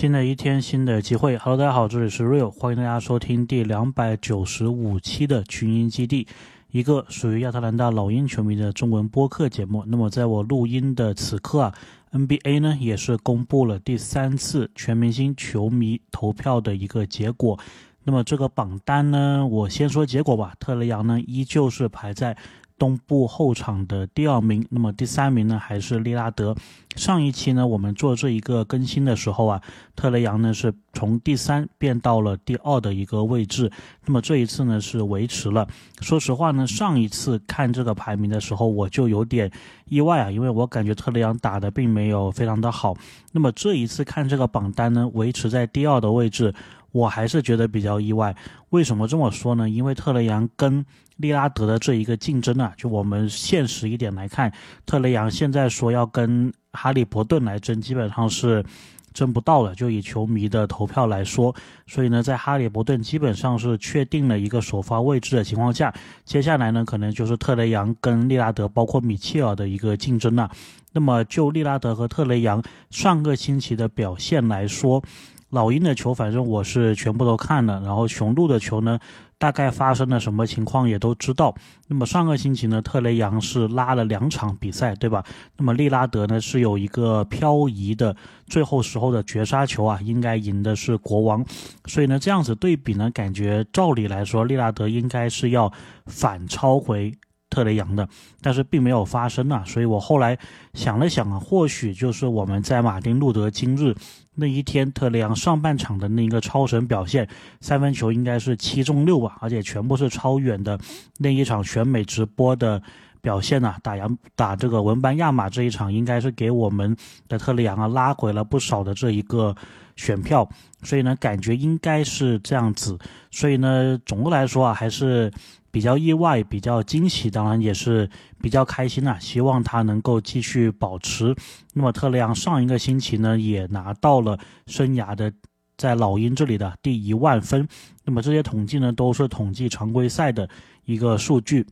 新的一天，新的机会。Hello，大家好，这里是 Real，欢迎大家收听第两百九十五期的群英基地，一个属于亚特兰大老鹰球迷的中文播客节目。那么，在我录音的此刻啊，NBA 呢也是公布了第三次全明星球迷投票的一个结果。那么这个榜单呢，我先说结果吧。特雷杨呢依旧是排在。东部后场的第二名，那么第三名呢还是利拉德。上一期呢我们做这一个更新的时候啊，特雷杨呢是从第三变到了第二的一个位置，那么这一次呢是维持了。说实话呢，上一次看这个排名的时候我就有点意外啊，因为我感觉特雷杨打的并没有非常的好。那么这一次看这个榜单呢，维持在第二的位置。我还是觉得比较意外，为什么这么说呢？因为特雷杨跟利拉德的这一个竞争啊，就我们现实一点来看，特雷杨现在说要跟哈利伯顿来争，基本上是争不到的。就以球迷的投票来说，所以呢，在哈利伯顿基本上是确定了一个首发位置的情况下，接下来呢，可能就是特雷杨跟利拉德，包括米切尔的一个竞争了。那么就利拉德和特雷杨上个星期的表现来说。老鹰的球，反正我是全部都看了，然后雄鹿的球呢，大概发生了什么情况也都知道。那么上个星期呢，特雷杨是拉了两场比赛，对吧？那么利拉德呢是有一个漂移的最后时候的绝杀球啊，应该赢的是国王。所以呢，这样子对比呢，感觉照理来说，利拉德应该是要反超回。特雷杨的，但是并没有发生啊，所以我后来想了想啊，或许就是我们在马丁路德今日那一天，特雷杨上半场的那个超神表现，三分球应该是七中六吧，而且全部是超远的那一场全美直播的表现啊，打杨打这个文班亚马这一场，应该是给我们的特雷杨啊拉回了不少的这一个选票，所以呢，感觉应该是这样子，所以呢，总的来说啊，还是。比较意外，比较惊喜，当然也是比较开心啊！希望他能够继续保持。那么特雷杨上一个星期呢，也拿到了生涯的在老鹰这里的第一万分。那么这些统计呢，都是统计常规赛的一个数据。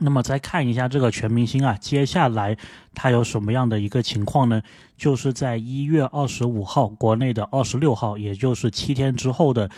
那么再看一下这个全明星啊，接下来他有什么样的一个情况呢？就是在一月二十五号，国内的二十六号，也就是七天之后的。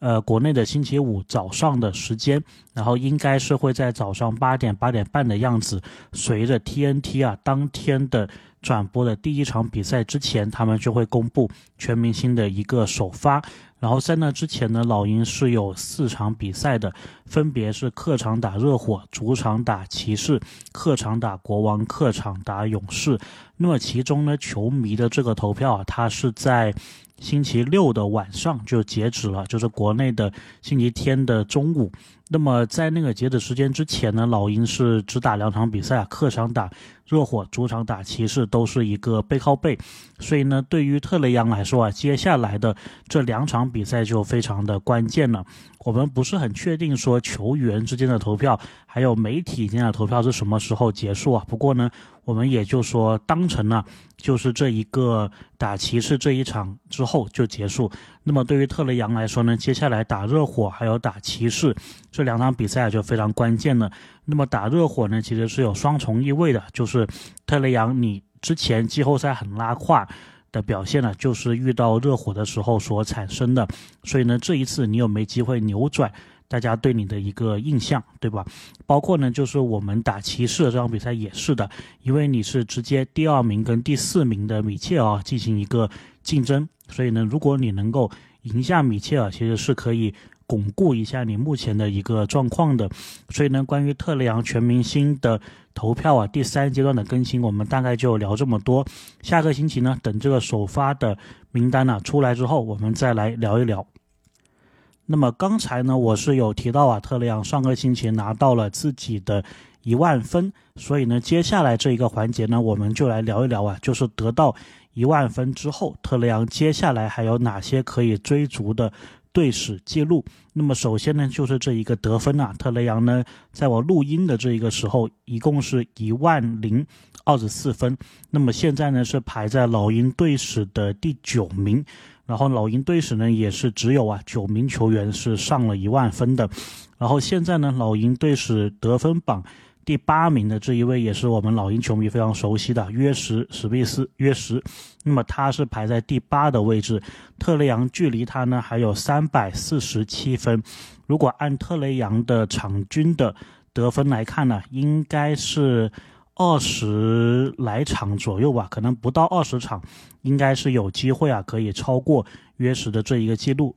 呃，国内的星期五早上的时间，然后应该是会在早上八点八点半的样子，随着 TNT 啊当天的转播的第一场比赛之前，他们就会公布全明星的一个首发。然后在那之前呢，老鹰是有四场比赛的，分别是客场打热火，主场打骑士，客场打国王，客场打勇士。那么其中呢，球迷的这个投票啊，它是在。星期六的晚上就截止了，就是国内的星期天的中午。那么在那个截止时间之前呢，老鹰是只打两场比赛，客场打热火，主场打骑士，都是一个背靠背。所以呢，对于特雷杨来说啊，接下来的这两场比赛就非常的关键了。我们不是很确定说球员之间的投票，还有媒体间的投票是什么时候结束啊？不过呢，我们也就说当成了就是这一个打骑士这一场之后就结束。那么对于特雷杨来说呢，接下来打热火还有打骑士这两场比赛就非常关键了。那么打热火呢，其实是有双重意味的，就是特雷杨你之前季后赛很拉胯。的表现呢，就是遇到热火的时候所产生的，所以呢，这一次你有没机会扭转大家对你的一个印象，对吧？包括呢，就是我们打骑士的这场比赛也是的，因为你是直接第二名跟第四名的米切尔进行一个竞争，所以呢，如果你能够赢下米切尔，其实是可以。巩固一下你目前的一个状况的，所以呢，关于特雷杨全明星的投票啊，第三阶段的更新，我们大概就聊这么多。下个星期呢，等这个首发的名单呢出来之后，我们再来聊一聊。那么刚才呢，我是有提到啊，特雷杨上个星期拿到了自己的一万分，所以呢，接下来这一个环节呢，我们就来聊一聊啊，就是得到一万分之后，特雷杨接下来还有哪些可以追逐的。队史记录，那么首先呢，就是这一个得分啊，特雷杨呢，在我录音的这一个时候，一共是一万零二十四分，那么现在呢是排在老鹰队史的第九名，然后老鹰队史呢也是只有啊九名球员是上了一万分的，然后现在呢，老鹰队史得分榜第八名的这一位也是我们老鹰球迷非常熟悉的约什史密斯约什，那么他是排在第八的位置，特雷杨距离他呢还有三百四十七分。如果按特雷杨的场均的得分来看呢，应该是二十来场左右吧，可能不到二十场，应该是有机会啊，可以超过约什的这一个记录，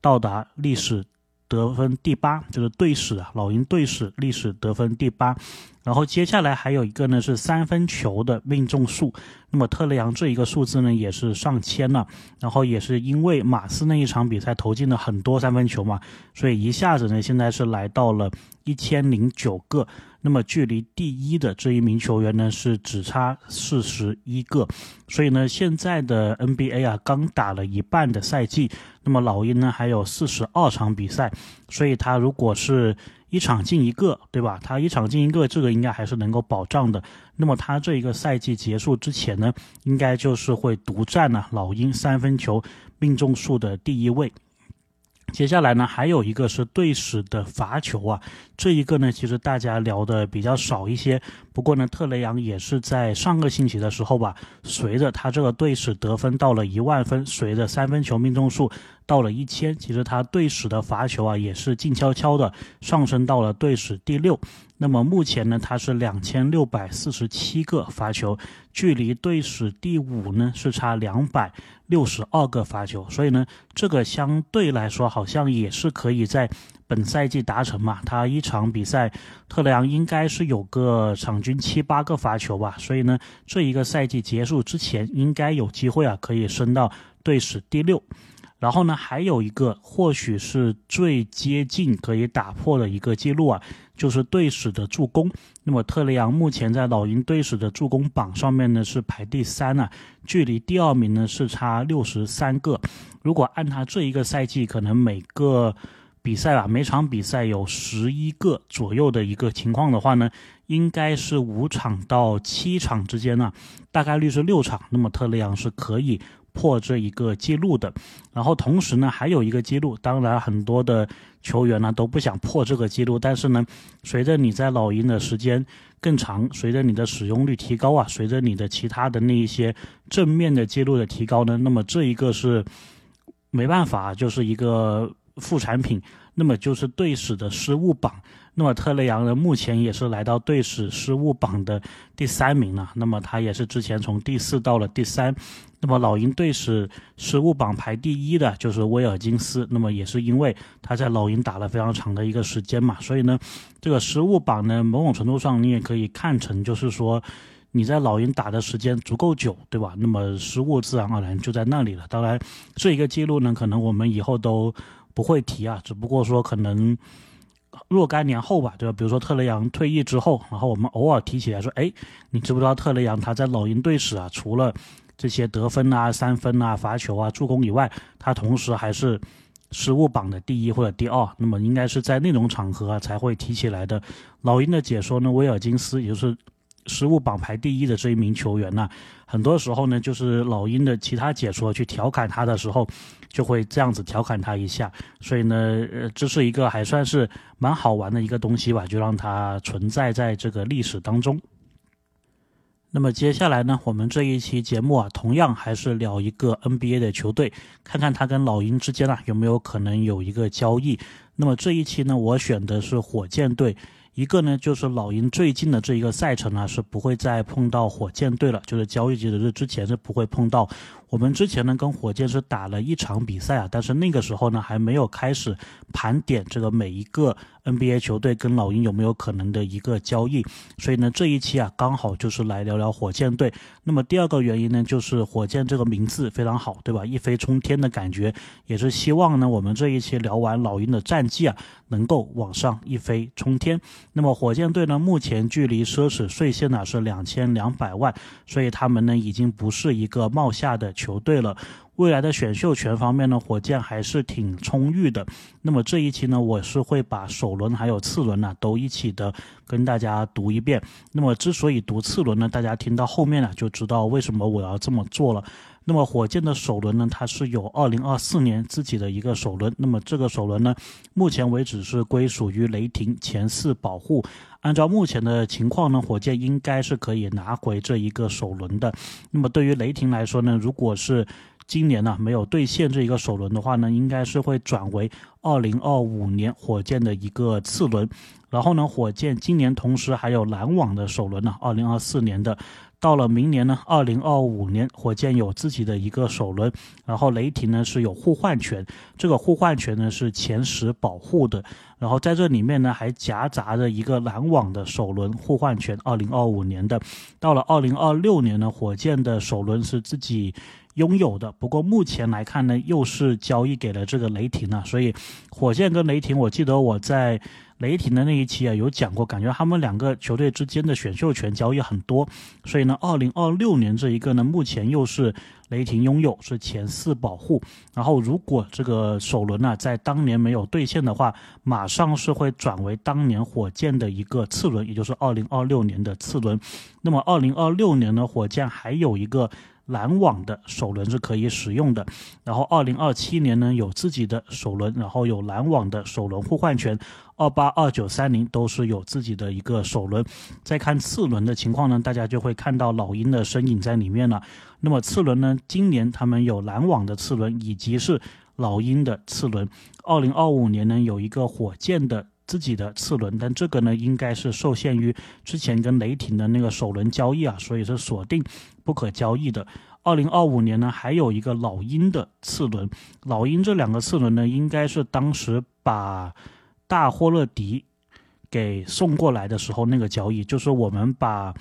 到达历史。得分第八就是队史啊，老鹰队史历史得分第八，然后接下来还有一个呢是三分球的命中数，那么特雷杨这一个数字呢也是上千了，然后也是因为马刺那一场比赛投进了很多三分球嘛，所以一下子呢现在是来到了一千零九个。那么距离第一的这一名球员呢是只差四十一个，所以呢现在的 NBA 啊刚打了一半的赛季，那么老鹰呢还有四十二场比赛，所以他如果是一场进一个，对吧？他一场进一个，这个应该还是能够保障的。那么他这一个赛季结束之前呢，应该就是会独占了老鹰三分球命中数的第一位。接下来呢，还有一个是队史的罚球啊，这一个呢，其实大家聊的比较少一些。不过呢，特雷杨也是在上个星期的时候吧，随着他这个队史得分到了一万分，随着三分球命中数到了一千，其实他队史的罚球啊，也是静悄悄的上升到了队史第六。那么目前呢，他是两千六百四十七个罚球，距离队史第五呢是差两百六十二个罚球，所以呢，这个相对来说好像也是可以在本赛季达成嘛。他一场比赛，特雷杨应该是有个场均七八个罚球吧，所以呢，这一个赛季结束之前，应该有机会啊，可以升到队史第六。然后呢，还有一个或许是最接近可以打破的一个记录啊，就是队史的助攻。那么特雷杨目前在老鹰队史的助攻榜上面呢是排第三啊，距离第二名呢是差六十三个。如果按他这一个赛季可能每个比赛啊，每场比赛有十一个左右的一个情况的话呢，应该是五场到七场之间呢，大概率是六场。那么特雷杨是可以。破这一个记录的，然后同时呢，还有一个记录，当然很多的球员呢都不想破这个记录，但是呢，随着你在老鹰的时间更长，随着你的使用率提高啊，随着你的其他的那一些正面的记录的提高呢，那么这一个是没办法，就是一个副产品，那么就是队史的失误榜。那么特雷杨呢，目前也是来到队史失误榜的第三名了。那么他也是之前从第四到了第三。那么老鹰队史失误榜排第一的就是威尔金斯。那么也是因为他在老鹰打了非常长的一个时间嘛，所以呢，这个失误榜呢，某种程度上你也可以看成就是说你在老鹰打的时间足够久，对吧？那么失误自然而然就在那里了。当然，这一个记录呢，可能我们以后都不会提啊，只不过说可能。若干年后吧，对吧？比如说特雷杨退役之后，然后我们偶尔提起来说，哎，你知不知道特雷杨他在老鹰队史啊，除了这些得分啊、三分啊、罚球啊、助攻以外，他同时还是失误榜的第一或者第二。那么应该是在那种场合啊才会提起来的。老鹰的解说呢，威尔金斯也就是。失误榜排第一的这一名球员呢，很多时候呢，就是老鹰的其他解说去调侃他的时候，就会这样子调侃他一下。所以呢，呃，这是一个还算是蛮好玩的一个东西吧，就让它存在在这个历史当中。那么接下来呢，我们这一期节目啊，同样还是聊一个 NBA 的球队，看看他跟老鹰之间啊有没有可能有一个交易。那么这一期呢，我选的是火箭队。一个呢，就是老鹰最近的这一个赛程呢，是不会再碰到火箭队了，就是交易截止日之前是不会碰到。我们之前呢跟火箭是打了一场比赛啊，但是那个时候呢还没有开始盘点这个每一个 NBA 球队跟老鹰有没有可能的一个交易，所以呢这一期啊刚好就是来聊聊火箭队。那么第二个原因呢就是火箭这个名字非常好，对吧？一飞冲天的感觉，也是希望呢我们这一期聊完老鹰的战绩啊，能够往上一飞冲天。那么火箭队呢目前距离奢侈税线呢是两千两百万，所以他们呢已经不是一个冒下的。球队了，未来的选秀权方面呢，火箭还是挺充裕的。那么这一期呢，我是会把首轮还有次轮呢都一起的跟大家读一遍。那么之所以读次轮呢，大家听到后面呢就知道为什么我要这么做了。那么火箭的首轮呢，它是有二零二四年自己的一个首轮。那么这个首轮呢，目前为止是归属于雷霆前四保护。按照目前的情况呢，火箭应该是可以拿回这一个首轮的。那么对于雷霆来说呢，如果是今年呢没有兑现这一个首轮的话呢，应该是会转为二零二五年火箭的一个次轮。然后呢，火箭今年同时还有篮网的首轮呢，二零二四年的。到了明年呢，二零二五年，火箭有自己的一个首轮，然后雷霆呢是有互换权，这个互换权呢是前十保护的，然后在这里面呢还夹杂着一个篮网的首轮互换权，二零二五年的。到了二零二六年呢，火箭的首轮是自己拥有的，不过目前来看呢，又是交易给了这个雷霆了，所以火箭跟雷霆，我记得我在。雷霆的那一期啊，有讲过，感觉他们两个球队之间的选秀权交易很多，所以呢，二零二六年这一个呢，目前又是雷霆拥有，是前四保护。然后如果这个首轮呢，在当年没有兑现的话，马上是会转为当年火箭的一个次轮，也就是二零二六年的次轮。那么二零二六年呢，火箭还有一个。篮网的首轮是可以使用的，然后二零二七年呢有自己的首轮，然后有篮网的首轮互换权，二八二九三零都是有自己的一个首轮。再看次轮的情况呢，大家就会看到老鹰的身影在里面了。那么次轮呢，今年他们有篮网的次轮，以及是老鹰的次轮。二零二五年呢有一个火箭的。自己的次轮，但这个呢，应该是受限于之前跟雷霆的那个首轮交易啊，所以是锁定不可交易的。二零二五年呢，还有一个老鹰的次轮，老鹰这两个次轮呢，应该是当时把大霍勒迪给送过来的时候那个交易，就是我们把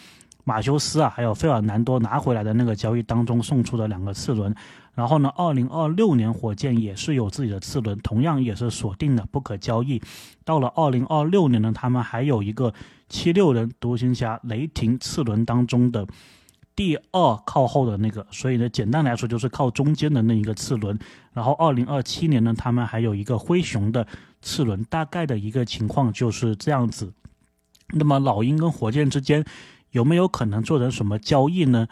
马修斯啊，还有费尔南多拿回来的那个交易当中送出的两个次轮。然后呢，二零二六年火箭也是有自己的次轮，同样也是锁定的不可交易。到了二零二六年呢，他们还有一个七六人独行侠雷霆次轮当中的第二靠后的那个，所以呢，简单来说就是靠中间的那一个次轮。然后二零二七年呢，他们还有一个灰熊的次轮，大概的一个情况就是这样子。那么老鹰跟火箭之间有没有可能做成什么交易呢？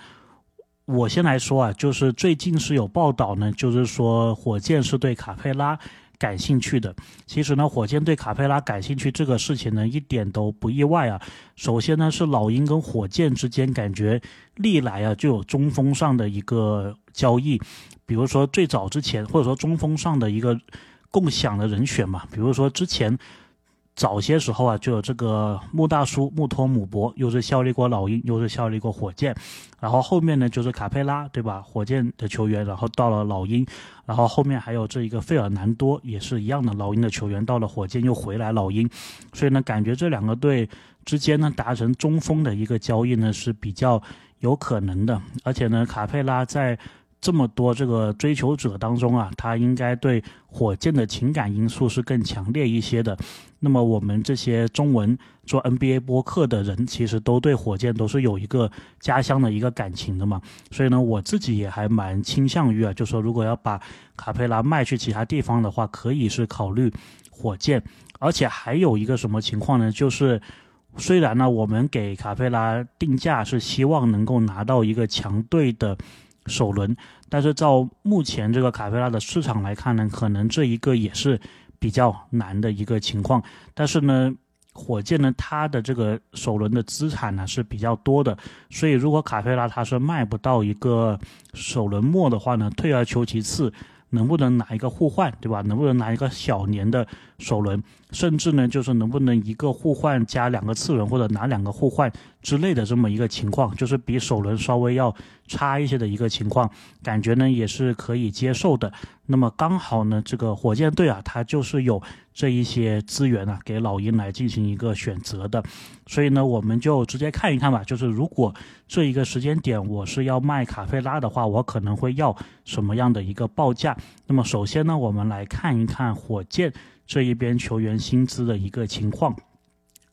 我先来说啊，就是最近是有报道呢，就是说火箭是对卡佩拉感兴趣的。其实呢，火箭对卡佩拉感兴趣这个事情呢，一点都不意外啊。首先呢，是老鹰跟火箭之间感觉历来啊就有中锋上的一个交易，比如说最早之前或者说中锋上的一个共享的人选嘛，比如说之前。早些时候啊，就有这个穆大叔穆托姆博，又是效力过老鹰，又是效力过火箭，然后后面呢就是卡佩拉，对吧？火箭的球员，然后到了老鹰，然后后面还有这一个费尔南多，也是一样的老鹰的球员，到了火箭又回来老鹰，所以呢，感觉这两个队之间呢达成中锋的一个交易呢是比较有可能的，而且呢，卡佩拉在。这么多这个追求者当中啊，他应该对火箭的情感因素是更强烈一些的。那么我们这些中文做 NBA 播客的人，其实都对火箭都是有一个家乡的一个感情的嘛。所以呢，我自己也还蛮倾向于啊，就说如果要把卡佩拉卖去其他地方的话，可以是考虑火箭。而且还有一个什么情况呢？就是虽然呢，我们给卡佩拉定价是希望能够拿到一个强队的。首轮，但是照目前这个卡佩拉的市场来看呢，可能这一个也是比较难的一个情况。但是呢，火箭呢，它的这个首轮的资产呢是比较多的，所以如果卡佩拉它是卖不到一个首轮末的话呢，退而求其次。能不能拿一个互换，对吧？能不能拿一个小年的首轮，甚至呢，就是能不能一个互换加两个次轮，或者拿两个互换之类的这么一个情况，就是比首轮稍微要差一些的一个情况，感觉呢也是可以接受的。那么刚好呢，这个火箭队啊，它就是有这一些资源啊，给老鹰来进行一个选择的。所以呢，我们就直接看一看吧。就是如果这一个时间点我是要卖卡佩拉的话，我可能会要什么样的一个报价？那么首先呢，我们来看一看火箭这一边球员薪资的一个情况。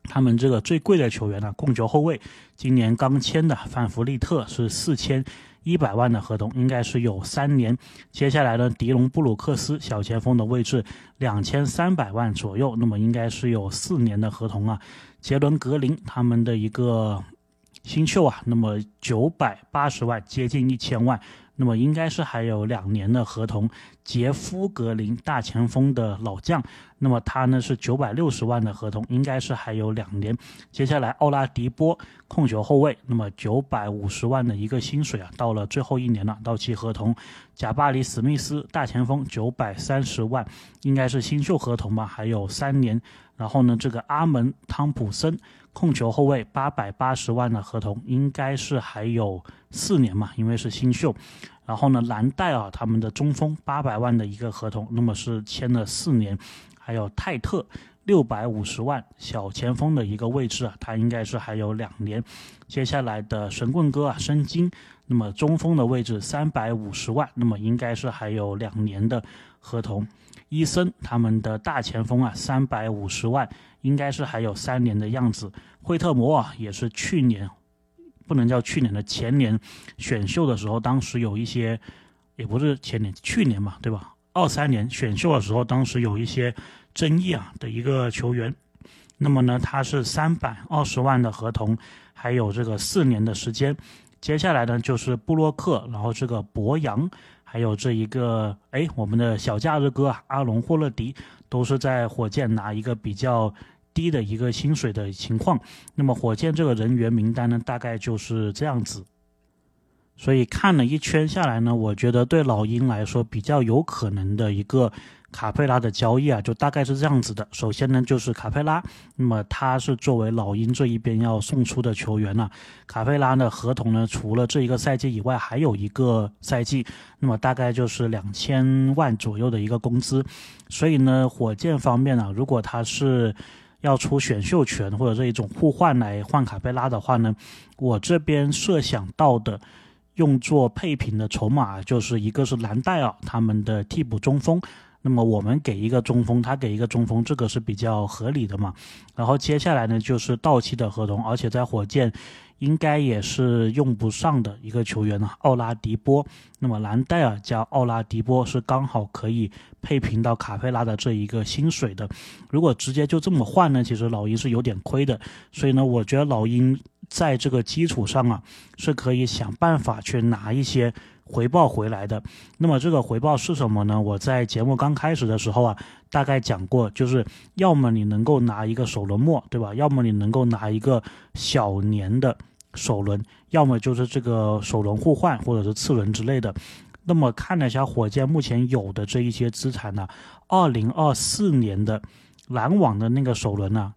他们这个最贵的球员呢，控球后卫，今年刚签的范弗利特是四千。一百万的合同应该是有三年，接下来呢，迪隆布鲁克斯小前锋的位置两千三百万左右，那么应该是有四年的合同啊。杰伦格林他们的一个新秀啊，那么九百八十万接近一千万，那么应该是还有两年的合同。杰夫格林大前锋的老将，那么他呢是九百六十万的合同，应该是还有两年。接下来奥拉迪波控球后卫，那么九百五十万的一个薪水啊，到了最后一年了，到期合同。贾巴里史密斯大前锋九百三十万，应该是新秀合同吧，还有三年。然后呢，这个阿门汤普森控球后卫八百八十万的合同，应该是还有四年嘛，因为是新秀。然后呢，蓝带啊，他们的中锋八百万的一个合同，那么是签了四年。还有泰特六百五十万小前锋的一个位置啊，他应该是还有两年。接下来的神棍哥啊，申京，那么中锋的位置三百五十万，那么应该是还有两年的合同。伊森他们的大前锋啊，三百五十万，应该是还有三年的样子。惠特摩啊，也是去年。不能叫去年的前年选秀的时候，当时有一些，也不是前年，去年嘛，对吧？二三年选秀的时候，当时有一些争议啊的一个球员。那么呢，他是三百二十万的合同，还有这个四年的时间。接下来呢，就是布洛克，然后这个博扬，还有这一个，哎，我们的小假日哥，阿隆霍勒迪，都是在火箭拿一个比较。低的一个薪水的情况，那么火箭这个人员名单呢，大概就是这样子。所以看了一圈下来呢，我觉得对老鹰来说比较有可能的一个卡佩拉的交易啊，就大概是这样子的。首先呢，就是卡佩拉，那么他是作为老鹰这一边要送出的球员呢。卡佩拉的合同呢，除了这一个赛季以外，还有一个赛季，那么大概就是两千万左右的一个工资。所以呢，火箭方面呢，如果他是要出选秀权或者这一种互换来换卡贝拉的话呢，我这边设想到的用作配平的筹码就是一个是蓝带尔，他们的替补中锋，那么我们给一个中锋，他给一个中锋，这个是比较合理的嘛。然后接下来呢就是到期的合同，而且在火箭。应该也是用不上的一个球员呢，奥拉迪波。那么兰戴尔加奥拉迪波是刚好可以配平到卡佩拉的这一个薪水的。如果直接就这么换呢，其实老鹰是有点亏的。所以呢，我觉得老鹰在这个基础上啊，是可以想办法去拿一些回报回来的。那么这个回报是什么呢？我在节目刚开始的时候啊，大概讲过，就是要么你能够拿一个首轮末，对吧？要么你能够拿一个小年的。首轮，要么就是这个首轮互换，或者是次轮之类的。那么看了一下火箭目前有的这一些资产呢，二零二四年的篮网的那个首轮呢，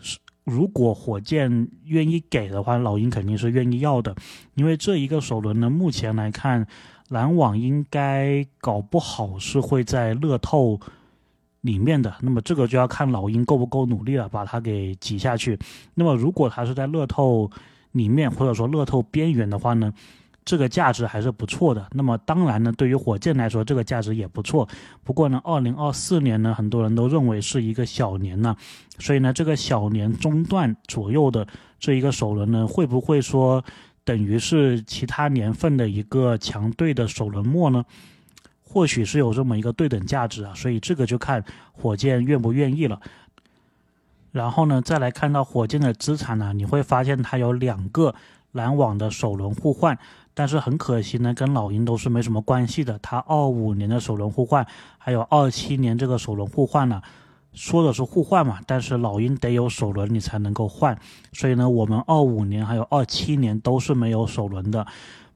是如果火箭愿意给的话，老鹰肯定是愿意要的。因为这一个首轮呢，目前来看，篮网应该搞不好是会在乐透里面的。那么这个就要看老鹰够不够努力了，把它给挤下去。那么如果他是在乐透，里面或者说乐透边缘的话呢，这个价值还是不错的。那么当然呢，对于火箭来说，这个价值也不错。不过呢，二零二四年呢，很多人都认为是一个小年呢，所以呢，这个小年中段左右的这一个首轮呢，会不会说等于是其他年份的一个强队的首轮末呢？或许是有这么一个对等价值啊。所以这个就看火箭愿不愿意了。然后呢，再来看到火箭的资产呢，你会发现它有两个篮网的首轮互换，但是很可惜呢，跟老鹰都是没什么关系的。它二五年的首轮互换，还有二七年这个首轮互换呢，说的是互换嘛，但是老鹰得有首轮你才能够换，所以呢，我们二五年还有二七年都是没有首轮的。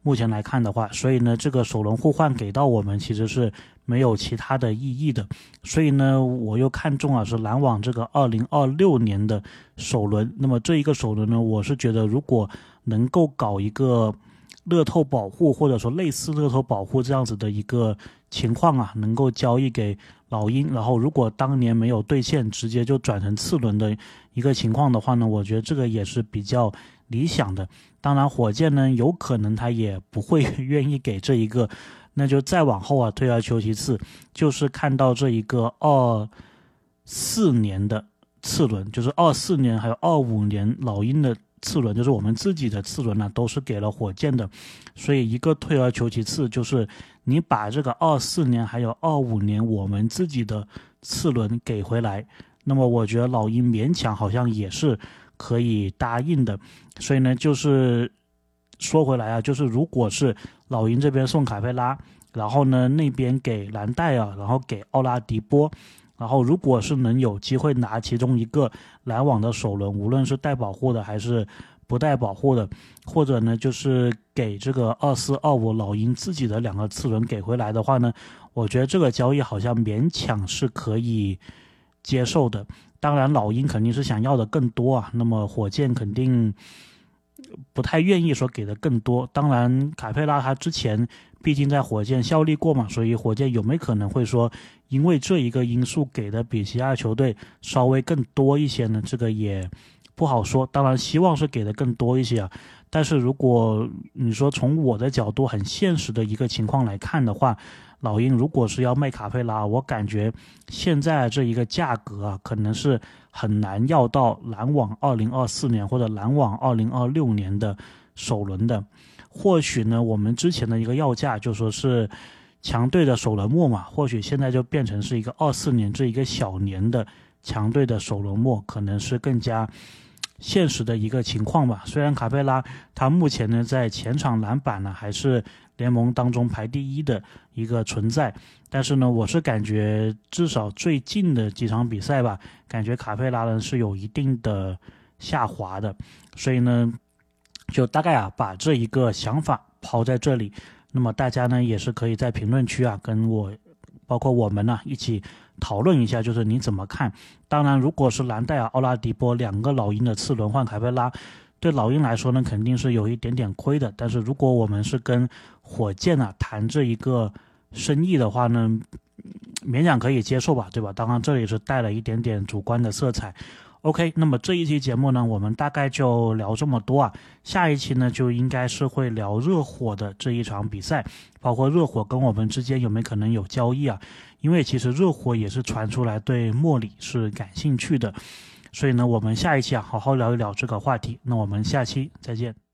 目前来看的话，所以呢，这个首轮互换给到我们其实是没有其他的意义的。所以呢，我又看中了是篮网这个二零二六年的首轮。那么这一个首轮呢，我是觉得如果能够搞一个乐透保护，或者说类似乐透保护这样子的一个情况啊，能够交易给老鹰，然后如果当年没有兑现，直接就转成次轮的一个情况的话呢，我觉得这个也是比较。理想的，当然火箭呢，有可能他也不会愿意给这一个，那就再往后啊，退而求其次，就是看到这一个二四年的次轮，就是二四年还有二五年老鹰的次轮，就是我们自己的次轮呢，都是给了火箭的，所以一个退而求其次，就是你把这个二四年还有二五年我们自己的次轮给回来，那么我觉得老鹰勉强好像也是。可以答应的，所以呢，就是说回来啊，就是如果是老鹰这边送卡佩拉，然后呢那边给兰戴尔，然后给奥拉迪波，然后如果是能有机会拿其中一个篮网的首轮，无论是带保护的还是不带保护的，或者呢就是给这个二四二五老鹰自己的两个次轮给回来的话呢，我觉得这个交易好像勉强是可以接受的。当然，老鹰肯定是想要的更多啊，那么火箭肯定。不太愿意说给的更多，当然卡佩拉他之前毕竟在火箭效力过嘛，所以火箭有没有可能会说因为这一个因素给的比其他球队稍微更多一些呢？这个也不好说。当然希望是给的更多一些啊，但是如果你说从我的角度很现实的一个情况来看的话。老鹰如果是要卖卡佩拉，我感觉现在这一个价格啊，可能是很难要到篮网二零二四年或者篮网二零二六年的首轮的。或许呢，我们之前的一个要价就说是强队的首轮末嘛，或许现在就变成是一个二四年这一个小年的强队的首轮末，可能是更加现实的一个情况吧。虽然卡佩拉他目前呢在前场篮板呢还是。联盟当中排第一的一个存在，但是呢，我是感觉至少最近的几场比赛吧，感觉卡佩拉呢是有一定的下滑的，所以呢，就大概啊把这一个想法抛在这里，那么大家呢也是可以在评论区啊跟我，包括我们呢一起讨论一下，就是你怎么看？当然，如果是兰戴尔、奥拉迪波两个老鹰的次轮换卡佩拉。对老鹰来说呢，肯定是有一点点亏的。但是如果我们是跟火箭啊谈这一个生意的话呢，勉强可以接受吧，对吧？当然这里是带了一点点主观的色彩。OK，那么这一期节目呢，我们大概就聊这么多啊。下一期呢，就应该是会聊热火的这一场比赛，包括热火跟我们之间有没有可能有交易啊？因为其实热火也是传出来对莫里是感兴趣的。所以呢，我们下一期啊，好好聊一聊这个话题。那我们下期再见。